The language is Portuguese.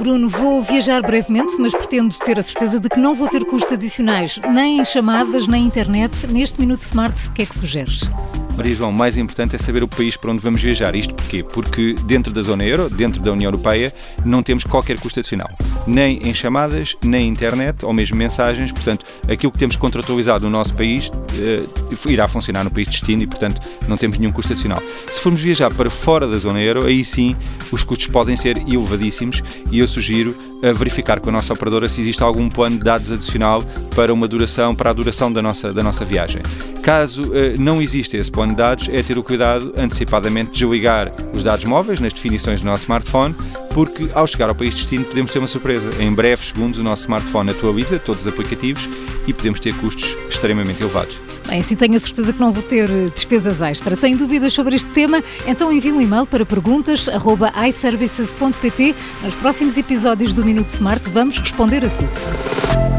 Bruno, vou viajar brevemente, mas pretendo ter a certeza de que não vou ter custos adicionais, nem em chamadas, nem internet. Neste Minuto Smart, o que é que sugeres? Maria João, o mais importante é saber o país para onde vamos viajar. Isto porquê? Porque dentro da zona euro, dentro da União Europeia, não temos qualquer custo adicional. Nem em chamadas, nem em internet, ou mesmo mensagens. Portanto, aquilo que temos contratualizado no nosso país uh, irá funcionar no país de destino e, portanto, não temos nenhum custo adicional. Se formos viajar para fora da zona euro, aí sim os custos podem ser elevadíssimos e eu sugiro uh, verificar com a nossa operadora se existe algum plano de dados adicional para uma duração, para a duração da nossa, da nossa viagem. Caso uh, não exista esse plano de dados, é ter o cuidado antecipadamente de desligar os dados móveis nas definições do nosso smartphone, porque ao chegar ao país de destino podemos ter uma surpresa. Em breves segundos o nosso smartphone atualiza todos os aplicativos e podemos ter custos extremamente elevados. Bem, assim tenho a certeza que não vou ter eh, despesas extra. Tem dúvidas sobre este tema? Então envie um e-mail para perguntas.iservices.pt. Nos próximos episódios do Minuto Smart vamos responder a tudo.